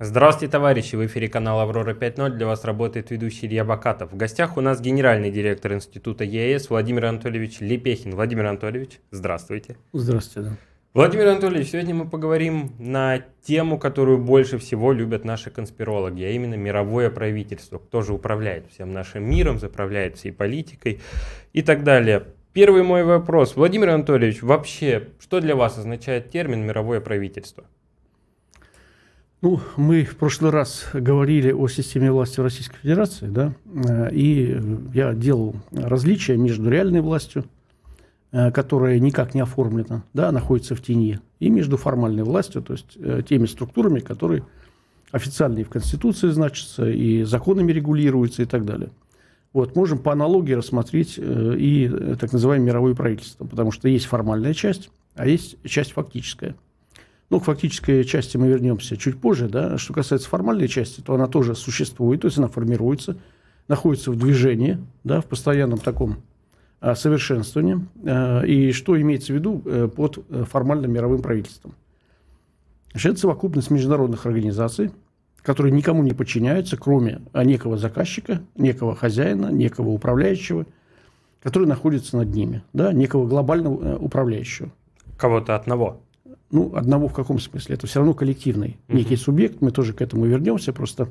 Здравствуйте, товарищи! В эфире канала «Аврора 5.0». Для вас работает ведущий Илья Бакатов. В гостях у нас генеральный директор Института ЕС Владимир Анатольевич Лепехин. Владимир Анатольевич, здравствуйте. Здравствуйте. Да. Владимир Анатольевич, сегодня мы поговорим на тему, которую больше всего любят наши конспирологи, а именно мировое правительство. Кто же управляет всем нашим миром, заправляет всей политикой и так далее. Первый мой вопрос. Владимир Анатольевич, вообще, что для вас означает термин «мировое правительство»? Ну, мы в прошлый раз говорили о системе власти в Российской Федерации, да, э, и я делал различия между реальной властью, э, которая никак не оформлена, да, находится в тени, и между формальной властью, то есть э, теми структурами, которые официально и в Конституции значатся, и законами регулируются и так далее. Вот, можем по аналогии рассмотреть и так называемое мировое правительство, потому что есть формальная часть, а есть часть фактическая – ну, к фактической части мы вернемся чуть позже, да. Что касается формальной части, то она тоже существует, то есть она формируется, находится в движении, да, в постоянном таком а, совершенствовании. А, и что имеется в виду а, под э, формальным мировым правительством? Это совокупность международных организаций, которые никому не подчиняются, кроме а, некого заказчика, некого хозяина, некого управляющего, который находится над ними, да, некого глобального э, управляющего. Кого-то одного ну, одного в каком смысле? Это все равно коллективный некий uh-huh. субъект, мы тоже к этому вернемся, просто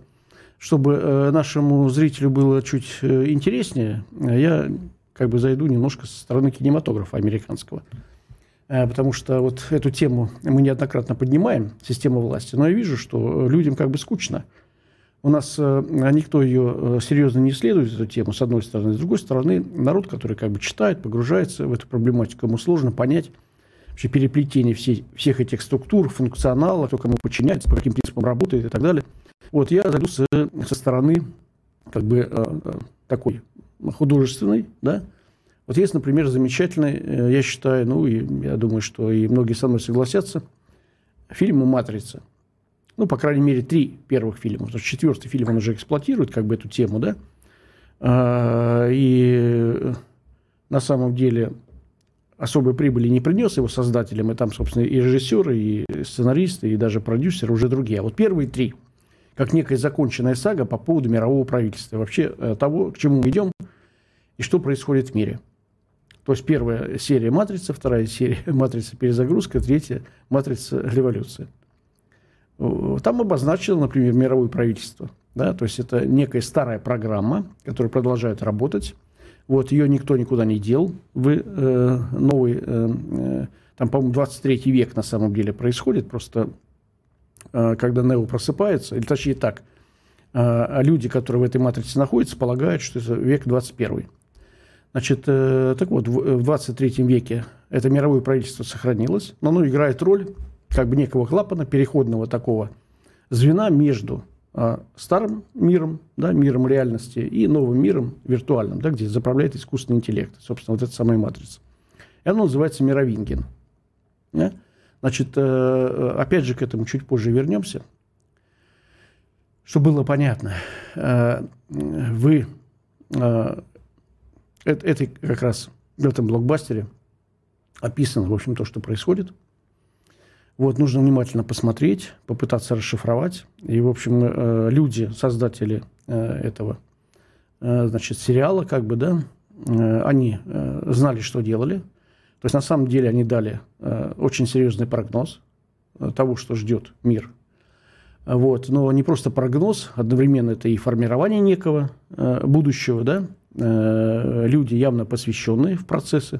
чтобы э, нашему зрителю было чуть э, интереснее, я как бы зайду немножко со стороны кинематографа американского. Э, потому что вот эту тему мы неоднократно поднимаем, систему власти, но я вижу, что людям как бы скучно. У нас э, никто ее э, серьезно не исследует, эту тему, с одной стороны. С другой стороны, народ, который как бы читает, погружается в эту проблематику, ему сложно понять, вообще переплетение все, всех этих структур, функционала, кто кому подчиняется, по каким принципам работает и так далее. Вот я зайду со, со стороны как бы э, э, такой художественной, да. Вот есть, например, замечательный, э, я считаю, ну, и я думаю, что и многие со мной согласятся, фильм «Матрица». Ну, по крайней мере, три первых фильма. Потому что четвертый фильм, он уже эксплуатирует как бы эту тему, да. А, и на самом деле особой прибыли не принес его создателям, и там, собственно, и режиссеры, и сценаристы, и даже продюсеры уже другие. А вот первые три, как некая законченная сага по поводу мирового правительства, вообще э, того, к чему мы идем и что происходит в мире. То есть первая серия «Матрица», вторая серия «Матрица. Перезагрузка», третья «Матрица. Революция». Там обозначено, например, мировое правительство. Да? То есть это некая старая программа, которая продолжает работать, вот, ее никто никуда не дел. Вы э, новый, э, э там, по-моему, 23 век на самом деле происходит. Просто э, когда Нео просыпается, или точнее так, э, люди, которые в этой матрице находятся, полагают, что это век 21. Значит, э, так вот, в, в 23 веке это мировое правительство сохранилось, но оно играет роль как бы некого клапана, переходного такого звена между а, старым миром, да, миром реальности, и новым миром виртуальным, да, где заправляет искусственный интеллект. Собственно, вот эта самая матрица. И оно называется мировингин. Да? Значит, э, опять же, к этому чуть позже вернемся. Чтобы было понятно, э, вы э, это как раз в этом блокбастере описано, в общем, то, что происходит – вот, нужно внимательно посмотреть, попытаться расшифровать. И, в общем, э, люди, создатели э, этого, э, значит, сериала, как бы, да, они знали, что делали. То есть, на самом деле, они дали очень серьезный прогноз того, что ждет мир. Вот. Но не просто прогноз, одновременно это и формирование некого будущего, да, люди, явно посвященные в процессы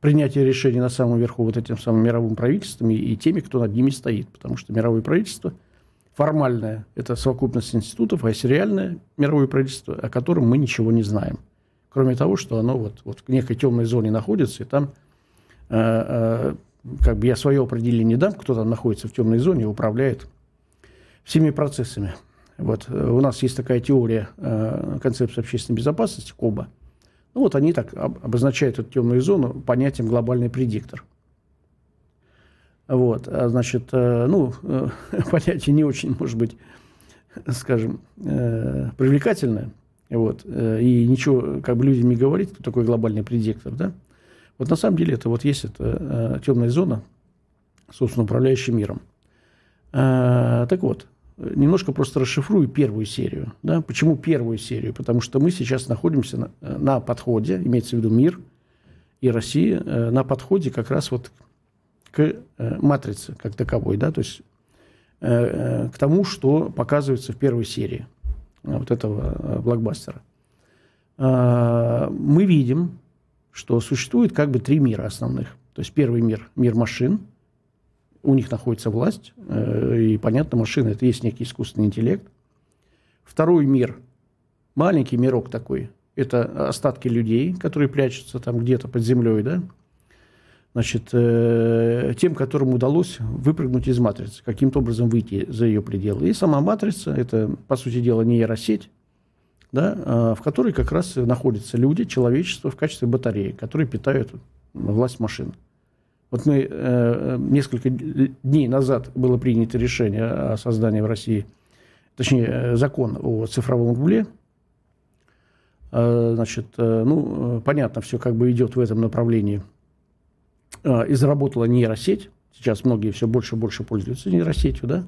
принятия решений на самом верху вот этим самым мировым правительством и, и теми, кто над ними стоит. Потому что мировое правительство формальное – это совокупность институтов, а есть реальное мировое правительство, о котором мы ничего не знаем. Кроме того, что оно вот, вот в некой темной зоне находится, и там э, э, как бы я свое определение дам, кто там находится в темной зоне и управляет всеми процессами. Вот. У нас есть такая теория э, концепции общественной безопасности, КОБА – ну вот они так обозначают эту темную зону понятием глобальный предиктор. Вот, а, значит, э, ну, э, понятие не очень, может быть, скажем, э, привлекательное. Вот, и ничего, как бы людям не говорить, кто такой глобальный предиктор, да. Вот на самом деле это вот есть эта темная зона, собственно, управляющая миром. Так вот, немножко просто расшифрую первую серию. Да? Почему первую серию? Потому что мы сейчас находимся на, на подходе, имеется в виду мир и Россия, э, на подходе как раз вот к э, матрице как таковой, да, то есть э, к тому, что показывается в первой серии вот этого блокбастера. Мы видим, что существует как бы три мира основных. То есть первый мир – мир машин, у них находится власть, и, понятно, машина – это есть некий искусственный интеллект. Второй мир – маленький мирок такой, это остатки людей, которые прячутся там где-то под землей, да, значит, э, тем, которым удалось выпрыгнуть из матрицы, каким-то образом выйти за ее пределы. И сама матрица – это, по сути дела, нейросеть, да, а в которой как раз находятся люди, человечество в качестве батареи, которые питают власть машин. Вот мы э, несколько дней назад было принято решение о создании в России, точнее, э, закон о цифровом рубле. Э, значит, э, ну, э, понятно, все как бы идет в этом направлении – а, и заработала нейросеть. Сейчас многие все больше и больше пользуются нейросетью, да.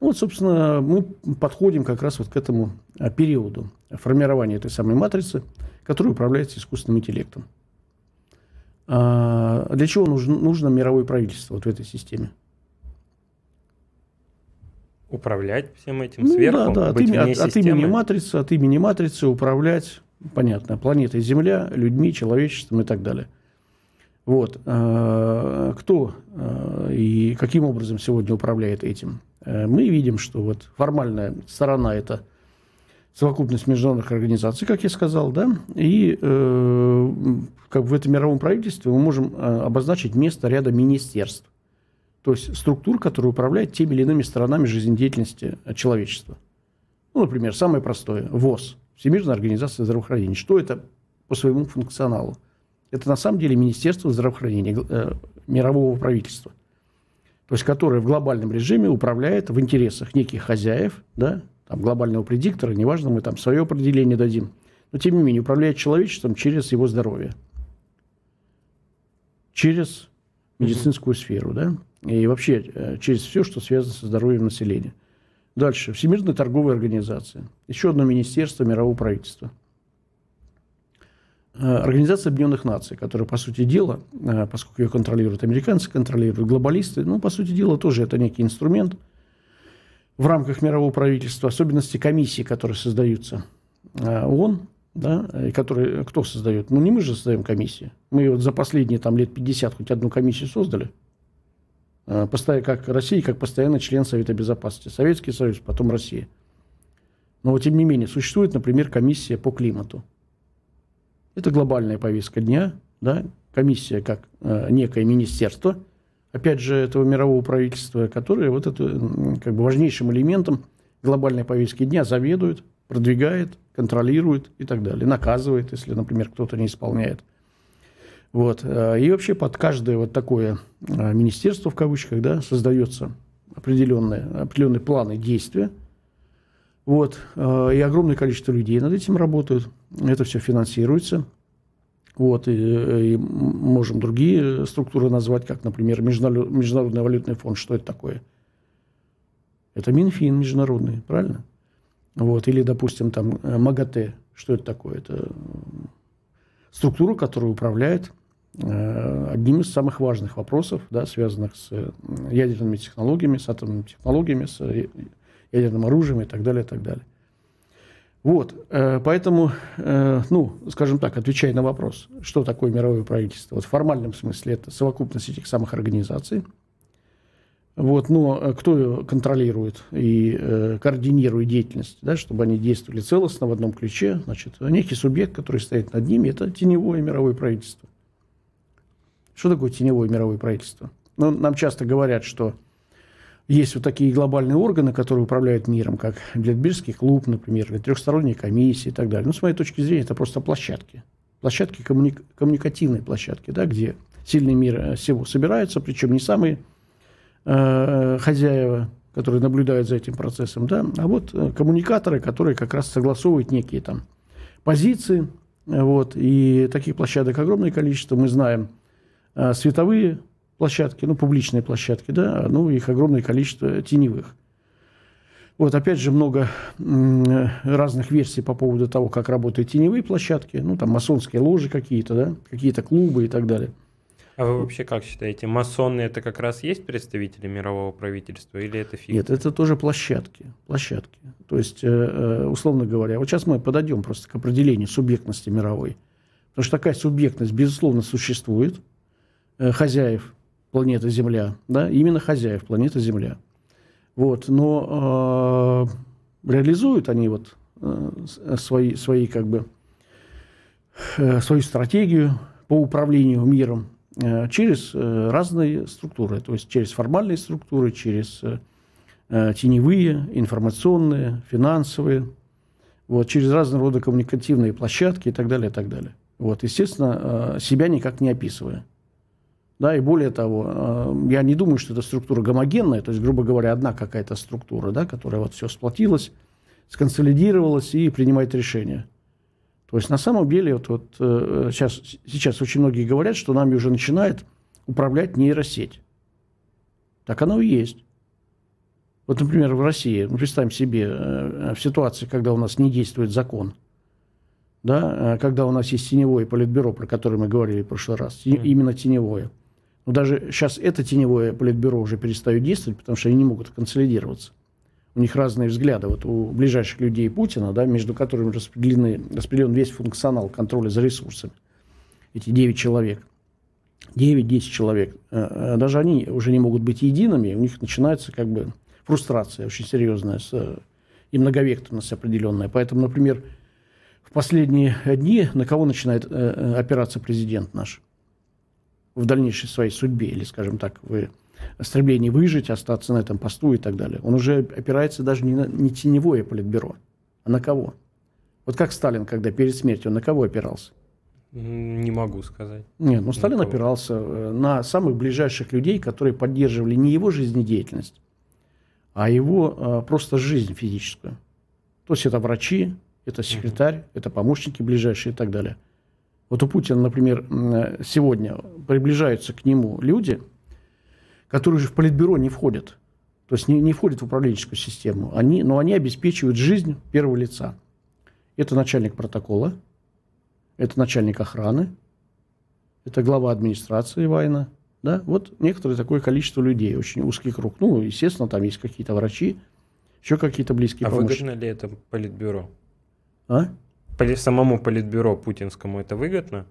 Ну, вот, собственно, мы подходим как раз вот к этому а, периоду формирования этой самой матрицы, которая управляется искусственным интеллектом. А для чего нужно, нужно мировое правительство вот в этой системе? Управлять всем этим ну, сверху? Да, да, от, имени, от, от имени матрицы, от имени матрицы управлять, понятно, планетой Земля, людьми, человечеством и так далее. Вот. Э, кто э, и каким образом сегодня управляет этим? Э, мы видим, что вот формальная сторона – это совокупность международных организаций, как я сказал, да, и как в этом мировом правительстве мы можем обозначить место ряда министерств, то есть структур, которые управляют теми или иными сторонами жизнедеятельности человечества. Ну, например, самое простое – ВОЗ, Всемирная организация здравоохранения. Что это по своему функционалу? Это на самом деле Министерство здравоохранения э, мирового правительства. То есть, которое в глобальном режиме управляет в интересах неких хозяев, да, там, глобального предиктора, неважно, мы там свое определение дадим, но тем не менее управляет человечеством через его здоровье, через медицинскую mm-hmm. сферу, да, и вообще э, через все, что связано со здоровьем населения. Дальше. Всемирная торговая организация. Еще одно министерство мирового правительства – Э, Организация Объединенных Наций, которая, по сути дела, э, поскольку ее контролируют американцы, контролируют глобалисты, ну, по сути дела, тоже это некий инструмент в рамках мирового правительства, особенности комиссии, которые создаются э, ООН, да, и которые, кто создает? Ну, не мы же создаем комиссии. Мы вот за последние там, лет 50 хоть одну комиссию создали. Как Россия, как постоянный член Совета Безопасности. Советский Союз, потом Россия. Но, тем не менее, существует, например, комиссия по климату. Это глобальная повестка дня, да, комиссия как э, некое министерство, опять же, этого мирового правительства, которое вот это как бы важнейшим элементом глобальной повестки дня заведует, продвигает, контролирует и так далее, наказывает, если, например, кто-то не исполняет. Вот. Э, и вообще под каждое вот такое э, министерство, в кавычках, да, создается определенные, определенные планы действия. Вот. Э, и огромное количество людей над этим работают. Это все финансируется. Вот, и, и можем другие структуры назвать, как, например, Международный валютный фонд. Что это такое? Это Минфин международный, правильно? Вот, или, допустим, там МАГАТЭ. Что это такое? Это структура, которая управляет э, одним из самых важных вопросов, да, связанных с ядерными технологиями, с атомными технологиями, с ядерным оружием и так далее, и так далее. Вот, э, поэтому, э, ну, скажем так, отвечая на вопрос, что такое мировое правительство, вот в формальном смысле это совокупность этих самых организаций, вот, но э, кто контролирует и координирует деятельность, да, чтобы они действовали целостно в одном ключе, значит, некий субъект, который стоит над ними, это теневое мировое правительство. Что такое теневое мировое правительство? Ну, нам часто говорят, что есть вот такие глобальные органы, которые управляют миром, как Гледбергский клуб, например, или трехсторонние комиссии и так далее. Ну, с моей точки зрения, это просто площадки. Площадки, коммуни- коммуникативные площадки, да, где сильный мир э, всего собирается, причем не самые э, хозяева, которые наблюдают за этим процессом, да, а вот э, коммуникаторы, которые как раз согласовывают некие там позиции, вот, и таких площадок огромное количество. Мы знаем э, световые площадки, ну, публичные площадки, да, ну, их огромное количество теневых. Вот, опять же, много разных версий по поводу того, как работают теневые площадки, ну, там, масонские ложи какие-то, да, какие-то клубы и так далее. А вы вообще как считаете, масоны это как раз есть представители мирового правительства или это фикция? Нет, это тоже площадки. Площадки. То есть, э, э, условно говоря, вот сейчас мы подойдем просто к определению субъектности мировой. Потому что такая субъектность, безусловно, существует. Э, хозяев планеты Земля, да, именно хозяев планеты Земля. Вот, но э, реализуют они вот э, свои, свои как бы э, свою стратегию по управлению миром Э, через э, разные структуры, то есть через формальные структуры, через э, теневые, информационные, финансовые, вот, через разного рода коммуникативные площадки и так далее, и так далее. Вот, естественно, себя никак не описывая. Да, и более того, я не думаю, что эта структура гомогенная, то есть, грубо говоря, одна какая-то структура, да, которая вот все сплотилась, сконсолидировалась и принимает решения. То есть на самом деле вот, вот э, сейчас, сейчас очень многие говорят, что нами уже начинает управлять нейросеть. Так оно и есть. Вот, например, в России, мы представим себе э, в ситуации, когда у нас не действует закон, да, э, когда у нас есть теневое политбюро, про которое мы говорили в прошлый раз, mm. именно теневое. Но даже сейчас это теневое политбюро уже перестает действовать, потому что они не могут консолидироваться у них разные взгляды. Вот у ближайших людей Путина, да, между которыми распределены, распределен весь функционал контроля за ресурсами. Эти 9 человек. 9-10 человек. Э, э, даже они уже не могут быть едиными, у них начинается как бы фрустрация очень серьезная с, и многовекторность определенная. Поэтому, например, в последние дни на кого начинает э, опираться президент наш? В дальнейшей своей судьбе, или, скажем так, вы стремлении выжить, остаться на этом посту и так далее. Он уже опирается даже не на не теневое политбюро, а на кого? Вот как Сталин, когда перед смертью, на кого опирался? Не могу сказать. Нет, ну Сталин опирался э, на самых ближайших людей, которые поддерживали не его жизнедеятельность, а его а, просто жизнь физическую. То есть это врачи, это секретарь, угу. это помощники ближайшие и так далее. Вот у Путина, например, сегодня приближаются к нему люди – которые же в политбюро не входят, то есть не, не входят в управленческую систему, они, но они обеспечивают жизнь первого лица. Это начальник протокола, это начальник охраны, это глава администрации Вайна. Да? Вот некоторое такое количество людей, очень узкий круг. Ну, естественно, там есть какие-то врачи, еще какие-то близкие а помощники. выгодно ли это политбюро? А? Самому политбюро путинскому это выгодно?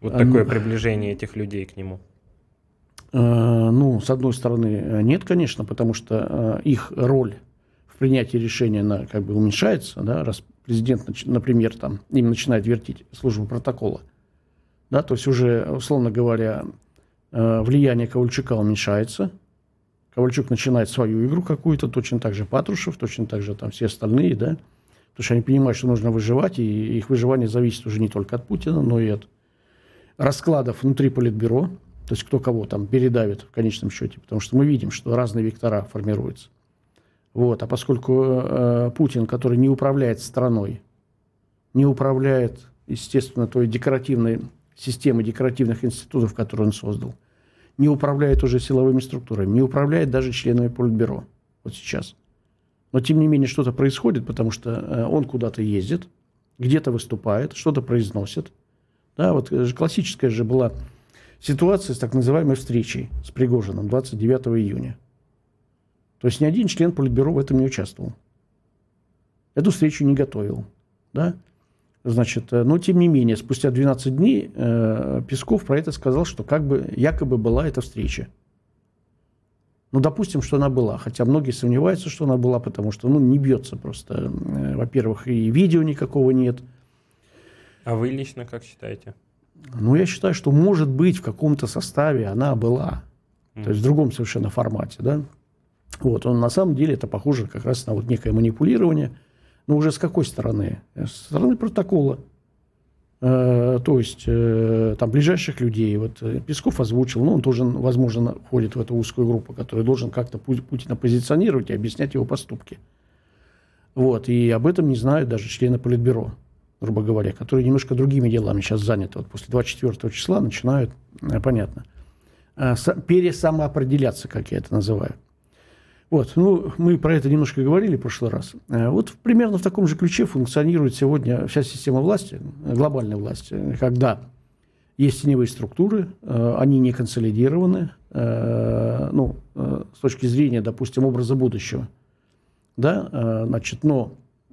Вот а, такое приближение этих людей к нему? Э, ну, с одной стороны, э, нет, конечно, потому что э, их роль в принятии решения она как бы уменьшается, да, раз президент, например, там, им начинает вертить службу протокола. Да, то есть уже, условно говоря, влияние Ковальчука уменьшается, Ковальчук начинает свою игру какую-то, точно так же Патрушев, точно так же там все остальные, да, потому что они понимают, что нужно выживать, и их выживание зависит уже не только от Путина, но и от раскладов внутри Политбюро, то есть кто кого там передавит в конечном счете, потому что мы видим, что разные вектора формируются. Вот. А поскольку э, Путин, который не управляет страной, не управляет, естественно, той декоративной системой декоративных институтов, которые он создал, не управляет уже силовыми структурами, не управляет даже членами Политбюро вот сейчас. Но тем не менее что-то происходит, потому что э, он куда-то ездит, где-то выступает, что-то произносит. Да, вот э, классическая же была ситуация с так называемой встречей с Пригожиным 29 июня. То есть ни один член Политбюро в этом не участвовал. Эту встречу не готовил. Да? Значит, э, но тем не менее, спустя 12 дней э, Песков про это сказал, что как бы якобы была эта встреча. Ну, допустим, что она была, хотя многие сомневаются, что она была, потому что, ну, не бьется просто. Э, во-первых, и видео никакого нет. А вы лично как считаете? Ну, я считаю, что, может быть, в каком-то составе она была. Mm. То есть в другом совершенно формате, да. Вот, он на самом деле это похоже как раз на вот некое манипулирование. Но уже с какой стороны? С стороны протокола. Э, то есть э, там ближайших людей. Вот э, Песков озвучил, ну, он тоже, возможно, входит в эту узкую группу, которая должен как-то Путина позиционировать и объяснять его поступки. Вот, и об этом не знают даже члены Политбюро грубо говоря, которые немножко другими делами сейчас заняты. Вот после 24 числа начинают, понятно, пересамоопределяться, как я это называю. Вот, ну, мы про это немножко говорили в прошлый раз. Э, вот примерно в таком же ключе функционирует сегодня вся система власти, глобальной власти, когда есть теневые структуры, э, они не консолидированы, э, ну, с точки зрения, допустим, образа будущего. Да, значит, но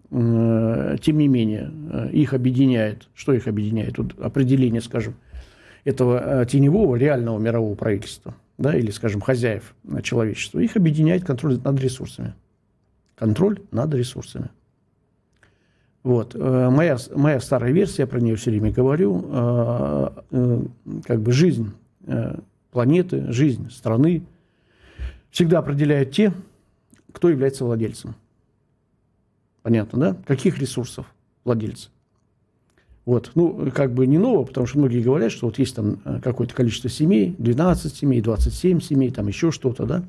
тем не менее, их объединяет, что их объединяет? Тут определение, скажем, этого теневого реального мирового правительства – да, или, скажем, хозяев человечества, их объединяет контроль над ресурсами. Контроль над ресурсами. Вот. Э, моя, моя старая версия, я про нее все время говорю, э, э, как бы жизнь планеты, жизнь страны всегда определяют те, кто является владельцем. Понятно, да? Каких ресурсов владельцы? Вот. Ну, как бы не ново, потому что многие говорят, что вот есть там э, какое-то количество семей, 12 семей, 27 семей, там еще что-то, да.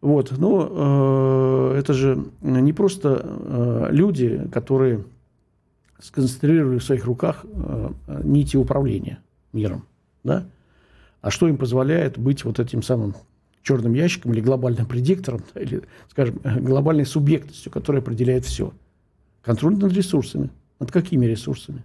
Вот. Но э, это же не просто э, люди, которые сконцентрировали в своих руках э, нити управления миром, да. А что им позволяет быть вот этим самым черным ящиком или глобальным предиктором, или, скажем, глобальной субъектностью, которая определяет все. Контроль над ресурсами. Над какими ресурсами?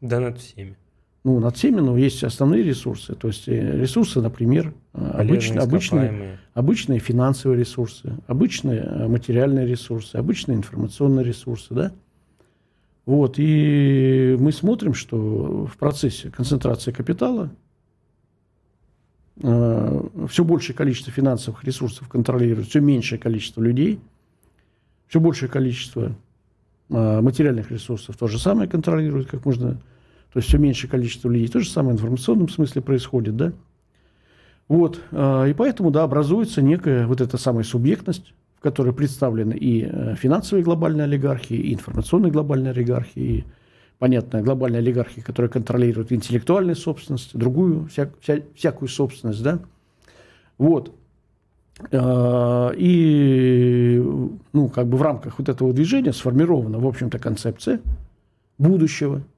Да, над всеми. Ну, над всеми, но есть основные ресурсы. То есть э, ресурсы, например, э, обычные, обычные, обычные финансовые ресурсы, обычные э, материальные ресурсы, обычные информационные ресурсы, да? Вот, и мы смотрим, что в процессе концентрации капитала э, все большее количество финансовых ресурсов контролирует все меньшее количество людей, все большее количество материальных ресурсов то же самое контролирует, как можно то есть все меньшее количество людей. То же самое в информационном смысле происходит, да? Вот, а, и поэтому, да, образуется некая вот эта самая субъектность, в которой представлены и э, финансовые глобальные олигархии, и информационные глобальные олигархии, и, понятно, глобальные олигархии, которые контролируют интеллектуальную собственность, другую, вся, вся, всякую собственность, да? Вот. А, и, ну, как бы в рамках вот этого движения сформирована, в общем-то, концепция будущего –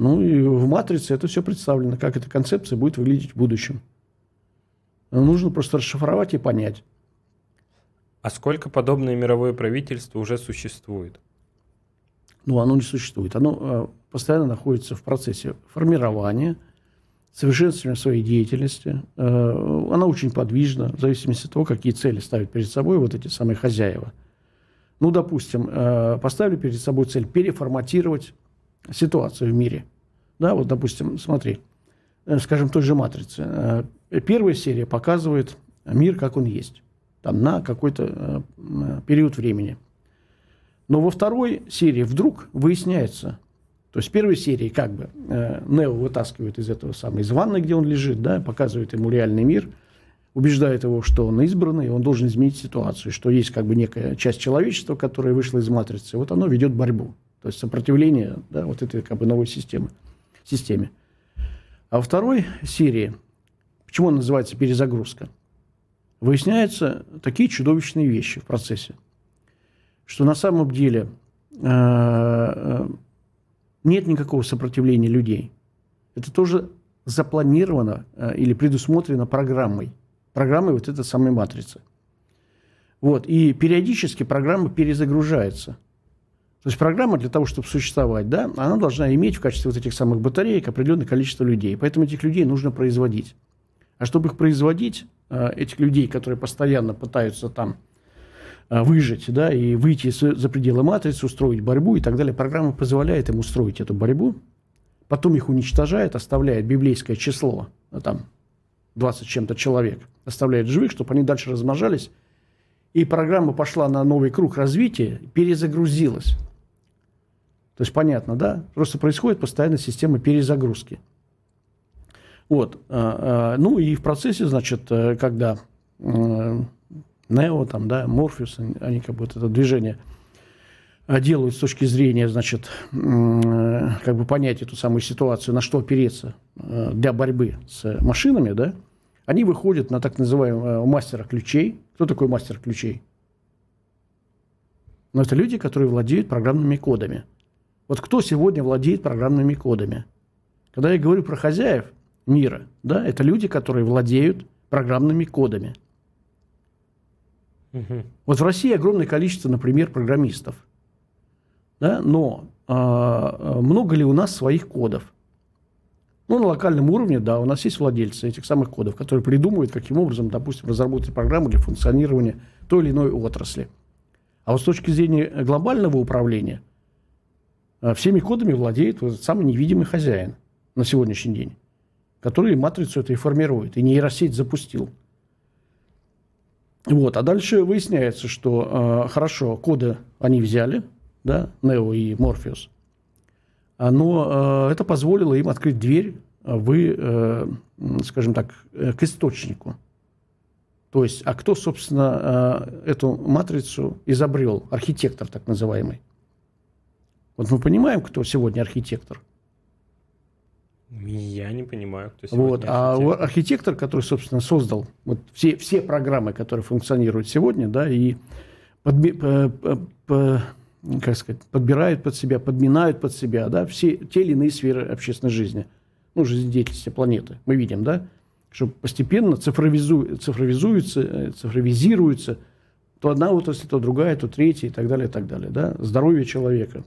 ну и в матрице это все представлено, как эта концепция будет выглядеть в будущем. Нужно просто расшифровать и понять. А сколько подобное мировое правительство уже существует? Ну, оно не существует. Оно э, постоянно находится в процессе формирования, совершенствования своей деятельности. Э, она очень подвижна, в зависимости от того, какие цели ставят перед собой вот эти самые хозяева. Ну, допустим, э, поставили перед собой цель переформатировать ситуацию в мире. Да, вот, допустим, смотри, э, скажем, той же «Матрице». Первая серия показывает мир, как он есть, там, на какой-то период времени. Но во второй серии вдруг выясняется, то есть в первой серии как бы Нео вытаскивает из этого самого, из ванны, где он лежит, да, показывает ему реальный мир, убеждает его, что он избранный, и он должен изменить ситуацию, что есть как бы некая часть человечества, которая вышла из матрицы, вот оно ведет борьбу. То есть сопротивление да, вот этой как бы новой системы, системе. А во второй серии, почему она называется перезагрузка, выясняются такие чудовищные вещи в процессе, что на самом деле э, э, нет никакого сопротивления людей. Это тоже запланировано э, или предусмотрено программой. Программой вот этой самой матрицы. Вот. И периодически программа перезагружается – то есть программа для того, чтобы существовать, да, она должна иметь в качестве вот этих самых батареек определенное количество людей. Поэтому этих людей нужно производить. А чтобы их производить, э, этих людей, которые постоянно пытаются там выжить, да, и выйти за пределы матрицы, устроить борьбу и так далее, программа позволяет им устроить эту борьбу, потом их уничтожает, оставляет библейское число, э, там, 20 чем-то человек, оставляет живых, чтобы они дальше размножались, и программа пошла на новый круг развития, перезагрузилась. То есть понятно, да? Просто происходит постоянно система перезагрузки. Вот. А, ну и в процессе, значит, э, когда э, Нео, там, да, Морфеус, они как бы вот это движение э, делают с точки зрения, значит, как бы понять эту самую ситуацию, на что опереться для борьбы с машинами, да, они выходят на так называемого мастера ключей. Кто такой мастер ключей? Ну, это люди, которые владеют программными кодами – вот кто сегодня владеет программными кодами? Когда я говорю про хозяев мира, да, это люди, которые владеют программными кодами. Угу. Вот в России огромное количество, например, программистов. Да? Но а, много ли у нас своих кодов? Ну, на локальном уровне, да, у нас есть владельцы этих самых кодов, которые придумывают, каким образом, допустим, разработать программу для функционирования той или иной отрасли. А вот с точки зрения глобального управления, а, всеми кодами владеет вот самый невидимый хозяин на сегодняшний день, который матрицу это и формирует, и нейросеть запустил. Вот, а дальше выясняется, что э, хорошо, коды они взяли, да, Нео и Морфеус, но э, это позволило им открыть дверь в, э, скажем так, э, к источнику. То есть, а кто, собственно, э, эту матрицу изобрел? Архитектор так называемый. Вот мы понимаем, кто сегодня архитектор. Я не понимаю, кто сегодня вот, а архитектор. А архитектор, который, собственно, создал вот все, все программы, которые функционируют сегодня, да, и подби, по, по, как сказать, подбирают под себя, подминают под себя, да, все те или иные сферы общественной жизни, ну, жизнедеятельности планеты. Мы видим, да, что постепенно цифровизу, цифровизуется, э, цифровизируется то одна отрасль, то другая, то третья и так далее, и так далее, да, здоровье человека,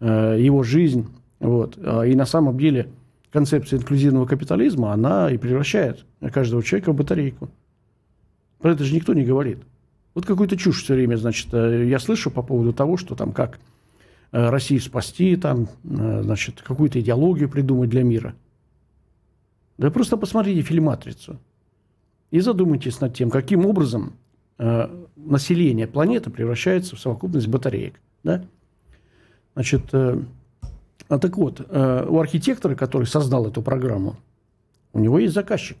э, его жизнь, вот, а, и на самом деле концепция инклюзивного капитализма, она и превращает каждого человека в батарейку. Про это же никто не говорит. Вот какую-то чушь все время, значит, э, я слышу по поводу того, что там как э, Россию спасти, там, э, значит, какую-то идеологию придумать для мира. Да просто посмотрите фильм «Матрицу» и задумайтесь над тем, каким образом население планеты превращается в совокупность батареек. Да? Значит, а так вот, у архитектора, который создал эту программу, у него есть заказчик.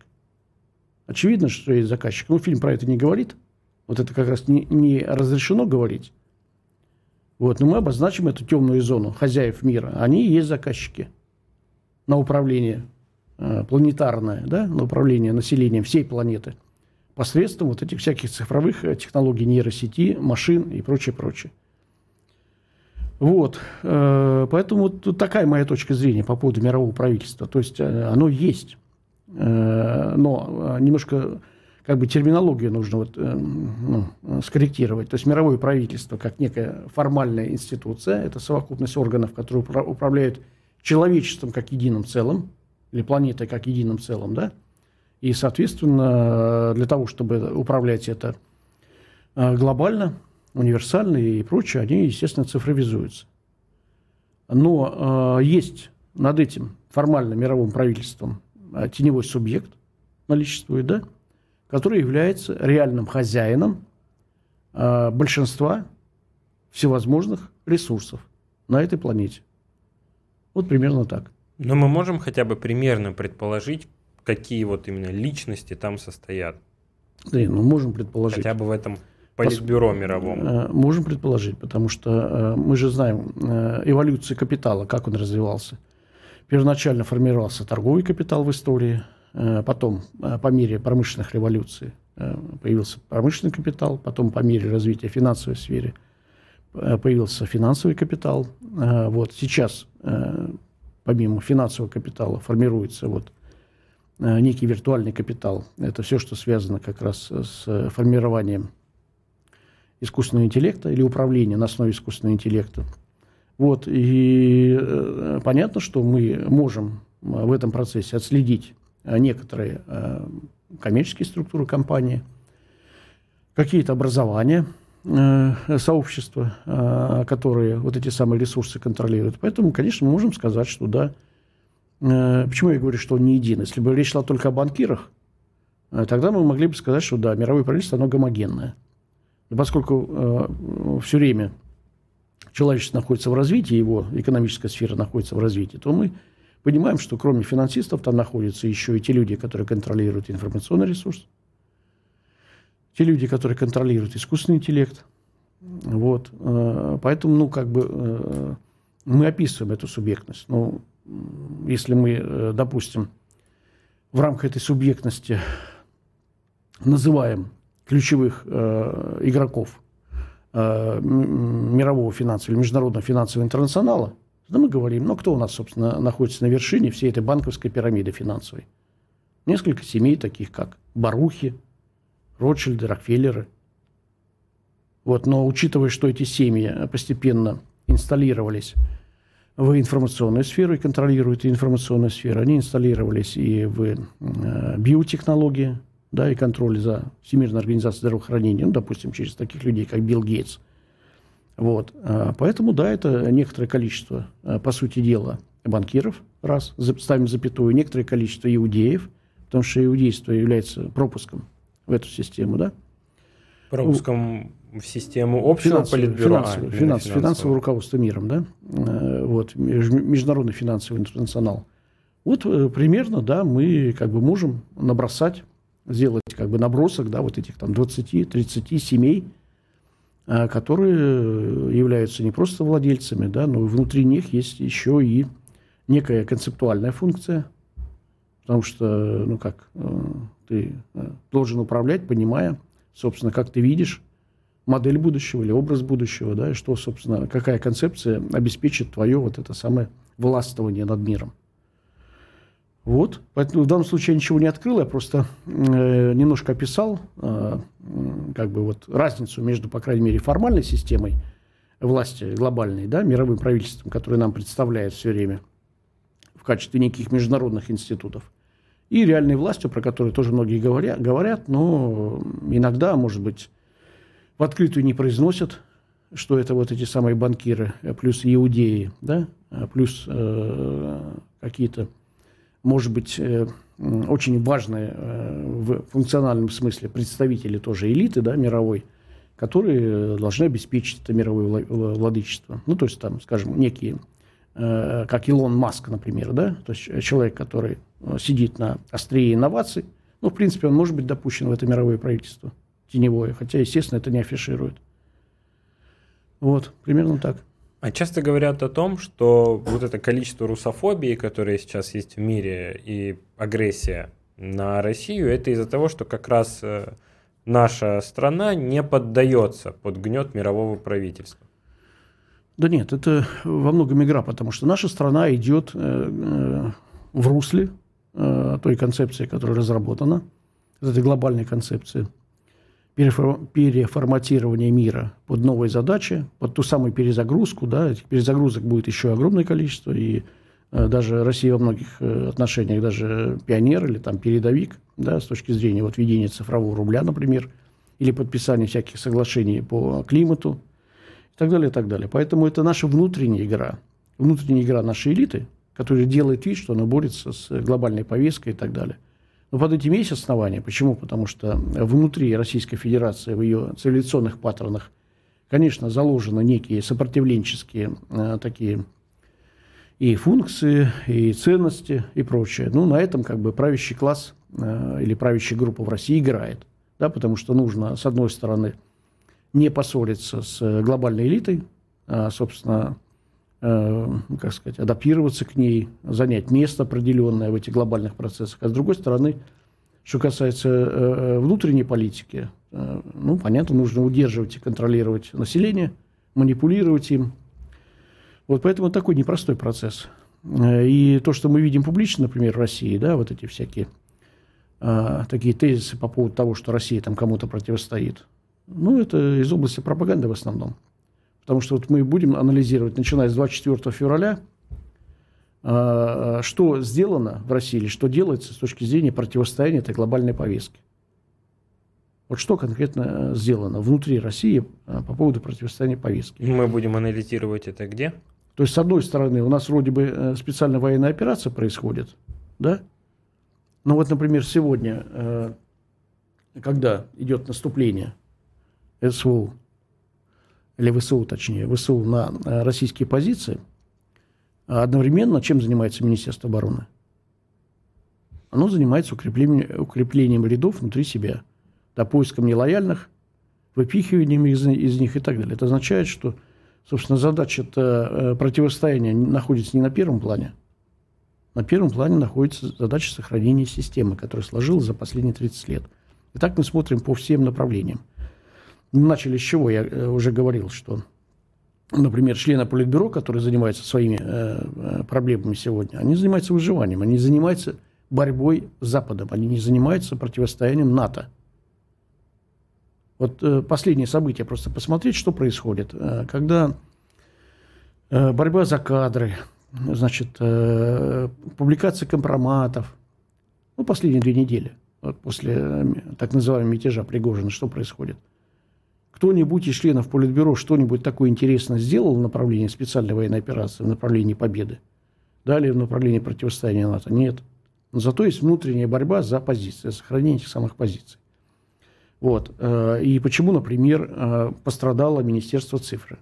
Очевидно, что есть заказчик. Ну, фильм про это не говорит – вот это как раз не, не разрешено говорить. Вот, но мы обозначим эту темную зону хозяев мира. Они и есть заказчики на управление э, планетарное, да, на управление населением всей планеты посредством вот этих всяких цифровых э, технологий нейросети, машин и прочее, прочее. Вот, э, поэтому тут такая моя точка зрения по поводу мирового правительства. То есть э, оно есть, э, но немножко как бы терминологию нужно вот, ну, скорректировать. То есть мировое правительство как некая формальная институция, это совокупность органов, которые управляют человечеством как единым целым, или планетой как единым целым, да, и, соответственно, для того, чтобы управлять это глобально, универсально и прочее, они, естественно, цифровизуются. Но э, есть над этим формально мировым правительством э, теневой субъект наличествует, да, который является реальным хозяином э, большинства всевозможных ресурсов на этой планете. Вот примерно так. Но мы можем хотя бы примерно предположить, какие вот именно личности там состоят. Да, ну можем предположить. Хотя бы в этом политбюро мировом. Э, можем предположить, потому что э, мы же знаем э, эволюцию капитала, как он развивался. Первоначально формировался торговый капитал в истории – потом, по мере промышленных революций, появился промышленный капитал, потом по мере развития финансовой сферы появился финансовый капитал. Вот сейчас, помимо финансового капитала, формируется вот некий виртуальный капитал. Это все, что связано как раз с формированием искусственного интеллекта или управления на основе искусственного интеллекта. Вот, и понятно, что мы можем в этом процессе отследить Э, некоторые э, коммерческие структуры компании, какие-то образования, э, сообщества, которые вот эти самые ресурсы контролируют. Поэтому, конечно, мы можем сказать, что да. Почему я говорю, что он не един? Если бы речь шла только о банкирах, тогда мы могли бы сказать, что да, мировое правительство, оно гомогенное. Но поскольку все время человечество находится в развитии, его экономическая сфера находится в развитии, то мы Понимаем, что кроме финансистов там находятся еще и те люди, которые контролируют информационный ресурс, те люди, которые контролируют искусственный интеллект. Вот. Э, поэтому, ну, как бы э, мы описываем эту субъектность. Ну, если мы, э, допустим, в рамках этой субъектности называем ключевых игроков мирового финансового или международного финансового интернационала – да мы говорим, ну кто у нас, собственно, находится на вершине всей этой банковской пирамиды финансовой? Несколько семей, таких как Барухи, Ротшильды, Рокфеллеры. Вот, но учитывая, что эти семьи постепенно инсталлировались в информационную сферу и контролируют информационную сферу, они инсталлировались и в э, биотехнологии, да, и контроль за Всемирной организацией здравоохранения, ну, допустим, через таких людей, как Билл Гейтс. Вот. А, поэтому, да, это некоторое количество, а, по сути дела, банкиров, раз, ставим запятую, некоторое количество иудеев, потому что иудейство является пропуском в эту систему, да? Пропуском в систему общего финансового, политбюро? Финансового, а, финансового, финансового руководства миром, да? А, вот, международный финансовый интернационал. Вот э, примерно, да, мы как бы можем набросать сделать как бы набросок, да, вот этих там 20-30 семей, а, которые являются не просто владельцами, да, но внутри них есть еще и некая концептуальная функция, потому что, ну как, э, ты э, должен управлять, понимая, собственно, как ты видишь модель будущего или образ будущего, да, и что, собственно, какая концепция обеспечит твое вот это самое властвование над миром. Вот. Поэтому в данном случае я ничего не открыл, я просто э, немножко описал э, как бы вот разницу между, по крайней мере, формальной системой власти глобальной, да, мировым правительством, которое нам представляет все время в качестве неких международных институтов, и реальной властью, про которую тоже многие говорят, говорят но иногда, может быть, в открытую не произносят, что это вот эти самые банкиры, плюс иудеи, да, плюс э, какие-то может быть, э, очень важные э, в функциональном смысле представители тоже элиты да, мировой, которые должны обеспечить это мировое владычество. Ну, то есть, там, скажем, некие, э, как Илон Маск, например, да, то есть человек, который сидит на острие инноваций, ну, в принципе, он может быть допущен в это мировое правительство теневое, хотя, естественно, это не афиширует. Вот, примерно так. А часто говорят о том, что вот это количество русофобии, которое сейчас есть в мире, и агрессия на Россию, это из-за того, что как раз э, наша страна не поддается под гнет мирового правительства. Да нет, это во многом игра, потому что наша страна идет э, э, в русле той концепции, которая разработана, этой глобальной концепции переформатирование мира под новые задачи, под ту самую перезагрузку. Да, этих перезагрузок будет еще огромное количество, и э, даже Россия во многих э, отношениях даже пионер или там передовик, да, с точки зрения вот введения цифрового рубля, например, или подписания всяких соглашений по климату и так далее, и так далее. Поэтому это наша внутренняя игра, внутренняя игра нашей элиты, которая делает вид, что она борется с глобальной повесткой и так далее. Но под этим есть основания. Почему? Потому что внутри Российской Федерации, в ее цивилизационных паттернах, конечно, заложены некие сопротивленческие э, такие и функции, и ценности, и прочее. Ну, на этом как бы правящий класс э, или правящая группа в России играет. Да, потому что нужно, с одной стороны, не поссориться с глобальной элитой, а, собственно, Э, как сказать, адаптироваться к ней, занять место определенное в этих глобальных процессах. А с другой стороны, что касается э, э, внутренней политики, ну, понятно, нужно удерживать и контролировать население, манипулировать им. Вот поэтому такой непростой процесс. И то, что мы видим публично, например, в России, да, вот эти всякие такие тезисы по поводу того, что Россия там кому-то противостоит, ну, это из области пропаганды в основном. Потому что вот мы будем анализировать, начиная с 24 февраля, а, что сделано в России или что делается с точки зрения противостояния этой глобальной повестки. Вот что конкретно сделано внутри России а, по поводу противостояния повестки. Мы будем анализировать это где? То есть, с одной стороны, у нас вроде бы э, специальная военная операция происходит, да? Но вот, например, сегодня, э, когда идет наступление СВО, или ВСУ точнее, ВСУ на э, российские позиции, а одновременно чем занимается Министерство обороны? Оно занимается укреплением, укреплением рядов внутри себя, да, поиском нелояльных, выпихиванием из, из них и так далее. Это означает, что, собственно, задача э, противостояния находится не на первом плане. На первом плане находится задача сохранения системы, которая сложилась за последние 30 лет. И так мы смотрим по всем направлениям. Начали с чего? Я э, уже говорил, что, например, члены Политбюро, которые занимаются своими э, э, проблемами сегодня, они занимаются выживанием, они занимаются борьбой с Западом, они не занимаются противостоянием НАТО. Вот последние события, просто посмотреть, что происходит. Когда борьба за кадры, значит, публикация компроматов, ну, последние две недели, вот после так называемого мятежа Пригожина, что происходит? Кто-нибудь из членов Политбюро что-нибудь такое интересное сделал в направлении специальной военной операции, в направлении победы? Далее в направлении противостояния НАТО? Нет. Но зато есть внутренняя борьба за позиции, за сохранение этих самых позиций. Вот. Э, и почему, например, э, пострадало Министерство цифры?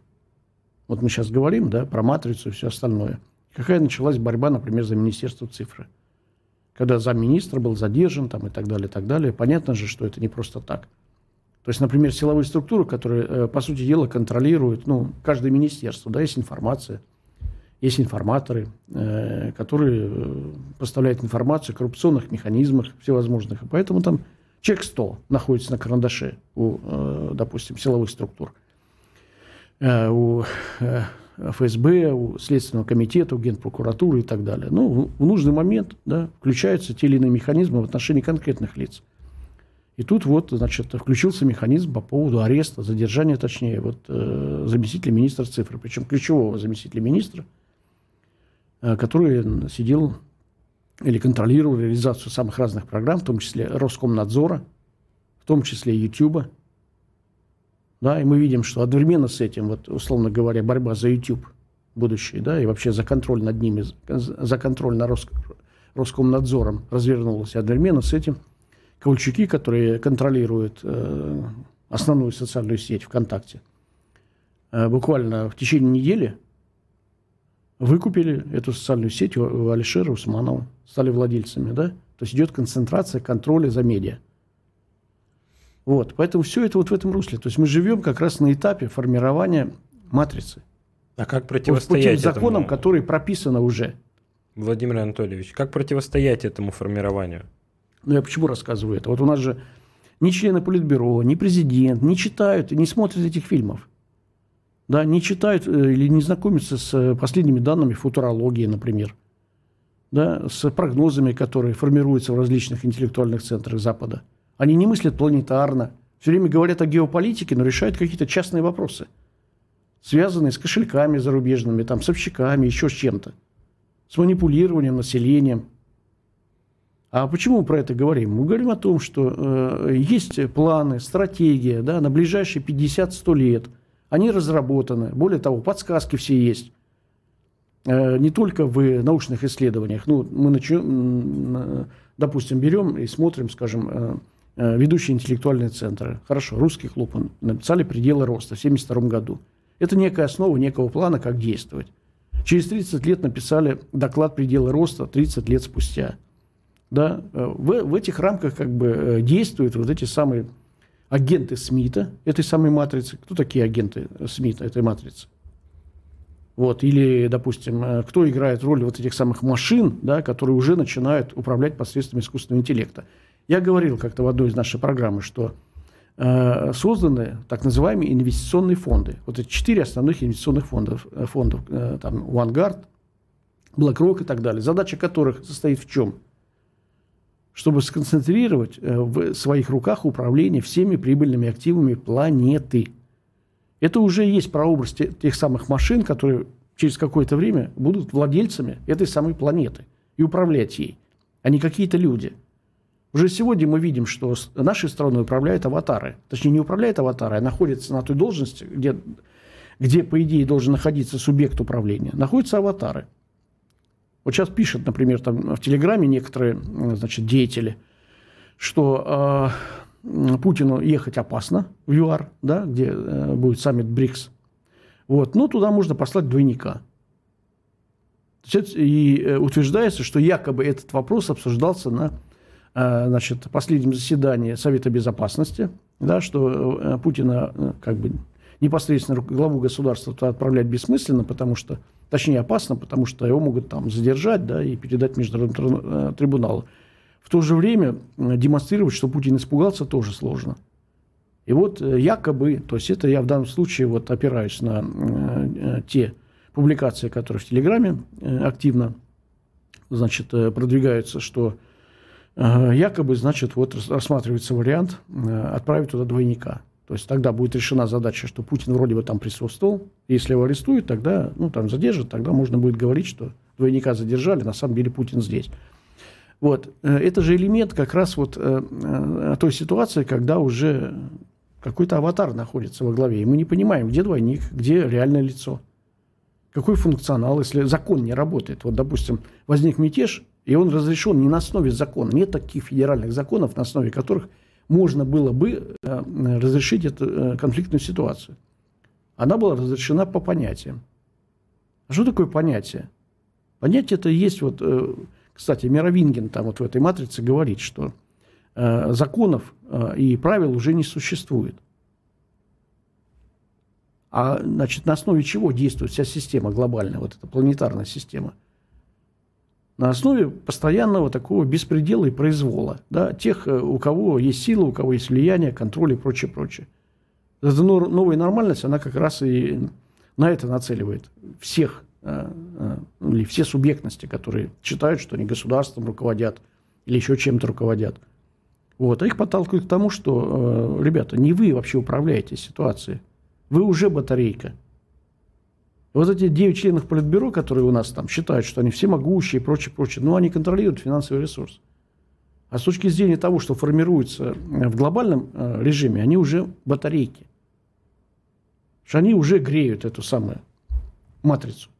Вот мы сейчас говорим да, про матрицу и все остальное. Какая началась борьба, например, за Министерство цифры? Когда замминистра был задержан там, и так далее, и так далее. Понятно же, что это не просто так. То есть, например, силовые структуры, которые, э, по сути дела, контролируют, ну, каждое министерство, да, есть информация, есть информаторы, которые поставляют информацию о коррупционных механизмах всевозможных. И поэтому там Чек 100 находится на карандаше у, э, допустим, силовых структур, э, у э, ФСБ, у Следственного комитета, у Генпрокуратуры и так далее. Ну, в нужный момент да, включаются те или иные механизмы в отношении конкретных лиц. И тут вот, значит, включился механизм по поводу ареста, задержания, точнее, вот заместителя министра цифры, причем ключевого заместителя министра, который сидел или контролировал реализацию самых разных программ, в том числе Роскомнадзора, в том числе YouTube. Да, и мы видим, что одновременно с этим, вот, условно говоря, борьба за YouTube будущее, да, и вообще за контроль над ними, за контроль на Рос, Роскомнадзором развернулась. Одновременно с этим Ковальчуки, которые контролируют э, основную социальную сеть ВКонтакте, э, буквально в течение недели выкупили эту социальную сеть у Алишера Усманова, стали владельцами, да? То есть идет концентрация контроля за медиа. Вот, поэтому все это вот в этом русле. То есть мы живем как раз на этапе формирования матрицы. А как противостоять вот по тем законам, этому... которые прописаны уже. Владимир Анатольевич, как противостоять этому формированию? Ну, я почему рассказываю это? Вот у нас же ни члены Политбюро, ни президент не читают не смотрят этих фильмов да, не читают э, или не знакомятся с э, последними данными футурологии, например, да, с прогнозами, которые формируются в различных интеллектуальных центрах Запада. Они не мыслят планетарно, все время говорят о геополитике, но решают какие-то частные вопросы, связанные с кошельками зарубежными, там, с общаками, еще с чем-то, с манипулированием населением. А почему мы про это говорим? Мы говорим о том, что э, есть планы, стратегия да, на ближайшие 50-100 лет – они разработаны. Более того, подсказки все есть. Э, не только в научных исследованиях. Ну, мы, начнем, допустим, берем и смотрим, скажем, э, э, ведущие интеллектуальные центры. Хорошо, русский клуб написали пределы роста в 1972 году. Это некая основа некого плана, как действовать. Через 30 лет написали доклад пределы роста 30 лет спустя. Да? В, в этих рамках как бы действуют вот эти самые агенты Смита, этой самой матрицы. Кто такие агенты Смита, этой матрицы? Вот, или, допустим, э, кто играет роль вот этих самых машин, да, которые уже начинают управлять посредством искусственного интеллекта. Я говорил как-то в одной из наших программ, что э, созданы так называемые инвестиционные фонды. Вот эти четыре основных инвестиционных фондов, э, фондов э, там, Vanguard, BlackRock и так далее, задача которых состоит в чем? Чтобы сконцентрировать э, в своих руках управление всеми прибыльными активами планеты. Это уже есть прообраз тех самых машин, которые через какое-то время будут владельцами этой самой планеты и управлять ей, а не какие-то люди. Уже сегодня мы видим, что нашей страной управляют аватары. Точнее, не управляют аватары, а находятся на той должности, где, где по идее, должен находиться субъект управления. Находятся аватары. Вот сейчас пишут, например, там в Телеграме некоторые значит, деятели, что э, Путину ехать опасно в ЮАР, да, где э, будет саммит БРИКС. Вот, но туда можно послать двойника. И э, утверждается, что якобы этот вопрос обсуждался на э, значит, последнем заседании Совета Безопасности, да, что э, Путина как бы непосредственно главу государства туда отправлять бессмысленно, потому что Точнее, опасно, потому что его могут там задержать да, и передать международному э, трибуналу. В то же время э, демонстрировать, что Путин испугался, тоже сложно. И вот э, якобы, то есть это я в данном случае вот опираюсь на те публикации, которые в Телеграме активно значит, продвигаются, что якобы, значит, вот рассматривается вариант отправить туда двойника. То есть тогда будет решена задача, что Путин вроде бы там присутствовал. Если его арестуют, тогда, ну, там задержат, тогда можно будет говорить, что двойника задержали, на самом деле Путин здесь. Вот. Э, это же элемент как раз вот э, э, той ситуации, когда уже какой-то аватар находится во главе, и мы не понимаем, где двойник, где реальное лицо. Какой функционал, если закон не работает. Вот, допустим, возник мятеж, и он разрешен не на основе закона. Нет таких федеральных законов, на основе которых можно было бы э, разрешить эту э, конфликтную ситуацию. Она была разрешена по понятиям. А что такое понятие? Понятие это есть вот, э, кстати, Мировингин там вот в этой матрице говорит, что законов и правил уже не существует. А значит, на основе чего действует вся система глобальная, вот эта планетарная система – на основе постоянного такого беспредела и произвола. Да, тех, э, у кого есть сила, у кого есть влияние, контроль и прочее, прочее. Эта новая нормальность, она как раз и на это нацеливает всех, э, э, или все субъектности, которые считают, что они государством руководят или еще чем-то руководят. Вот. А их подталкивает к тому, что, ребята, не вы вообще управляете ситуацией. Вы уже батарейка – вот эти 9 членов Политбюро, которые у нас там считают, что они всемогущие и прочее, прочее, ну, они контролируют финансовый ресурс. А с точки зрения того, что формируется э, в глобальном э, режиме, они уже батарейки. Что они уже греют эту самую матрицу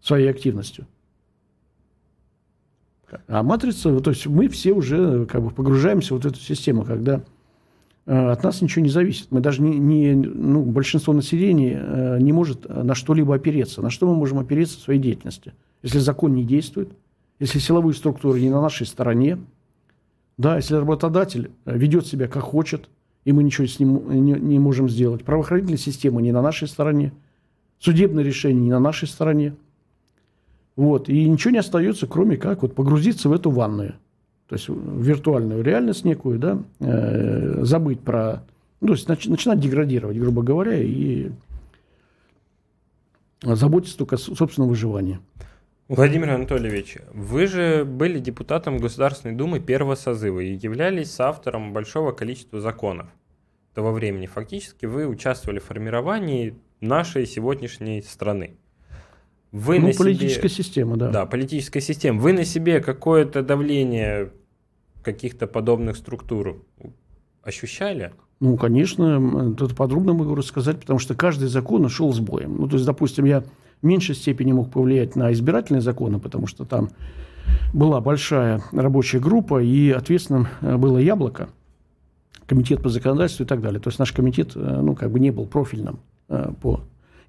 своей активностью. А матрица, то есть мы все уже как бы погружаемся в вот эту систему, когда Э, от нас ничего не зависит. Мы даже не, не ну, большинство населения э, не может на что-либо опереться. На что мы можем опереться в своей деятельности? Если закон не действует, если силовые структуры не на нашей стороне, да, если работодатель э, ведет себя как хочет, и мы ничего с ним не, не можем сделать, правоохранительная система не на нашей стороне, судебное решение не на нашей стороне, вот, и ничего не остается, кроме как вот погрузиться в эту ванную то есть виртуальную реальность некую, да, э, забыть про, ну, то есть нач, начинать деградировать, грубо говоря, и заботиться только о собственном выживании. Владимир Анатольевич, вы же были депутатом Государственной Думы первого созыва и являлись автором большого количества законов того времени. Фактически вы участвовали в формировании нашей сегодняшней страны. Вы ну, политическая себе... система, да. Да, политическая система. Вы на себе какое-то давление каких-то подобных структур ощущали? Ну, конечно, тут подробно могу рассказать, потому что каждый закон шел с боем. Ну, то есть, допустим, я в меньшей степени мог повлиять на избирательные законы, потому что там была большая рабочая группа, и ответственным э, было «Яблоко», комитет по законодательству и так далее. То есть наш комитет, э, ну, как бы не был профильным э, по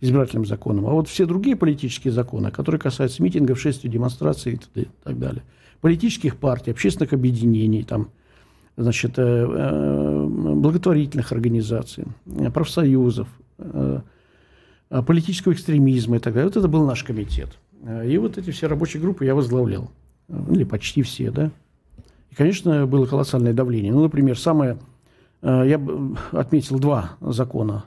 избирательным законам. А вот все другие политические законы, которые касаются митингов, шествий, демонстраций и так далее, политических партий, общественных объединений, там, значит, э, э, благотворительных организаций, профсоюзов, э, политического экстремизма и так далее. Вот это был наш комитет. И вот эти все рабочие группы я возглавлял. Или почти все, да. И, конечно, было колоссальное давление. Ну, например, самое... Я отметил два закона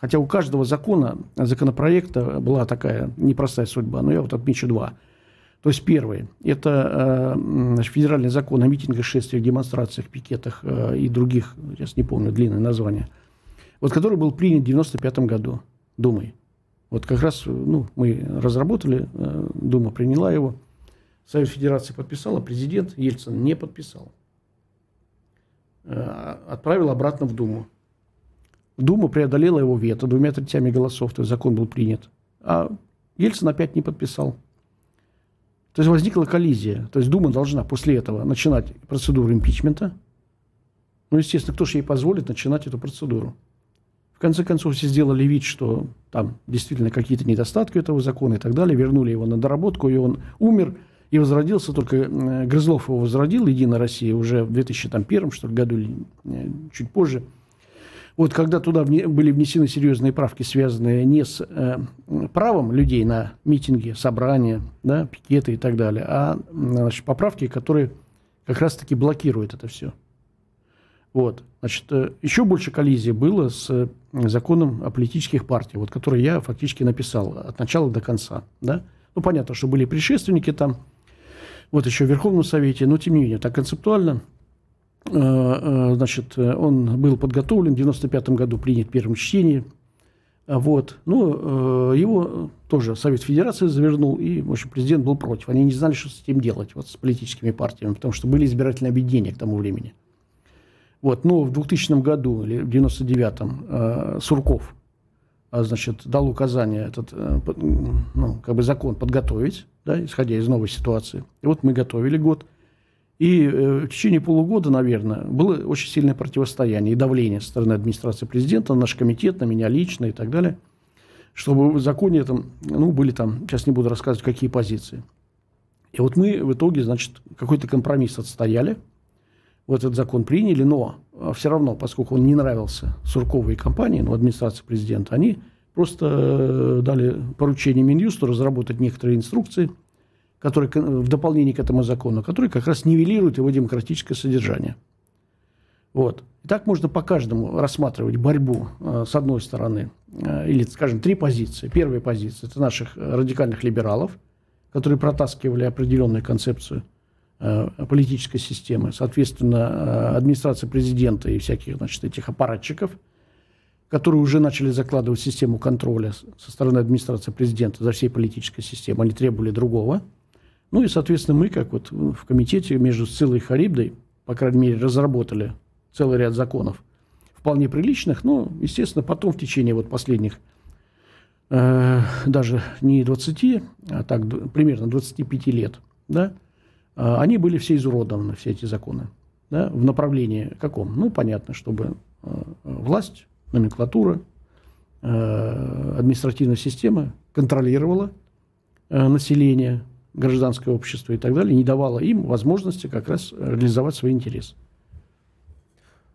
Хотя у каждого закона, законопроекта была такая непростая судьба, но я вот отмечу два. То есть первый – это э, федеральный закон о митингах, шествиях, демонстрациях, пикетах э, и других, сейчас не помню длинное название, вот который был принят в 1995 году Думой. Вот как раз ну, мы разработали, э, Дума приняла его, Совет Федерации подписал, а президент Ельцин не подписал. Отправил обратно в Думу. Дума преодолела его вето двумя третями голосов, то есть закон был принят. А Ельцин опять не подписал. То есть возникла коллизия. То есть Дума должна после этого начинать процедуру импичмента. Ну, естественно, кто же ей позволит начинать эту процедуру? В конце концов, все сделали вид, что там действительно какие-то недостатки этого закона и так далее. Вернули его на доработку, и он умер и возродился. Только Грызлов его возродил, Единая Россия, уже в 2001 что ли, году или э, чуть позже – вот когда туда были внесены серьезные правки, связанные не с э, правом людей на митинги, собрания, да, пикеты и так далее, а значит, поправки, которые как раз-таки блокируют это все. Вот. Значит, э, еще больше коллизии было с э, законом о политических партиях, вот, который я фактически написал от начала до конца. Да? Ну, понятно, что были предшественники там, вот еще в Верховном Совете, но тем не менее, так концептуально значит, он был подготовлен, в 95 году принят в первом чтении. Вот. Ну, его тоже Совет Федерации завернул, и, в общем, президент был против. Они не знали, что с этим делать, вот, с политическими партиями, потому что были избирательные объединения к тому времени. Вот. Но в 2000 году, или в 99-м, Сурков а, значит, дал указание этот э, ну, как бы закон подготовить, да, исходя из новой ситуации. И вот мы готовили год. И э, в течение полугода, наверное, было очень сильное противостояние и давление со стороны администрации президента, на наш комитет, на меня лично и так далее, чтобы в законе там, ну, были там, сейчас не буду рассказывать, какие позиции. И вот мы в итоге, значит, какой-то компромисс отстояли, вот этот закон приняли, но а все равно, поскольку он не нравился Сурковой компании, ну, администрации президента, они просто э, дали поручение Минюсту разработать некоторые инструкции, которые в дополнение к этому закону, которые как раз нивелируют его демократическое содержание. Вот. И так можно по каждому рассматривать борьбу э, с одной стороны, э, или, скажем, три позиции. Первая позиция – это наших радикальных либералов, которые протаскивали определенную концепцию – Э, политической системы, соответственно, администрация президента и всяких, значит, этих аппаратчиков, которые уже начали закладывать систему контроля со стороны администрации президента за всей политической системой, они требовали другого. Ну и, соответственно, мы, как вот в комитете между Сцилой и Харибдой, по крайней мере, разработали целый ряд законов, вполне приличных, но, естественно, потом в течение вот последних э, даже не 20, а так примерно 25 лет, да, а, они были все изуродованы, все эти законы. Да, в направлении каком? Ну, понятно, чтобы а, власть, номенклатура, административная система контролировала население, гражданское общество и так далее, не давала им возможности как раз реализовать свои интересы.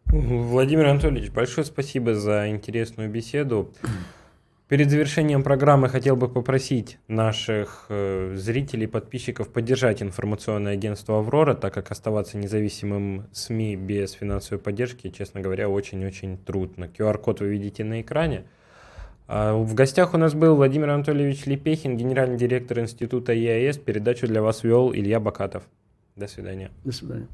Владимир Анатольевич, большое спасибо за интересную беседу. Перед завершением программы хотел бы попросить наших э, зрителей, подписчиков поддержать информационное агентство «Аврора», так как оставаться независимым СМИ без финансовой поддержки, честно говоря, очень-очень трудно. QR-код вы видите на экране. А в гостях у нас был Владимир Анатольевич Лепехин, генеральный директор Института ЕАЭС. Передачу для вас вел Илья Бакатов. До свидания. До свидания.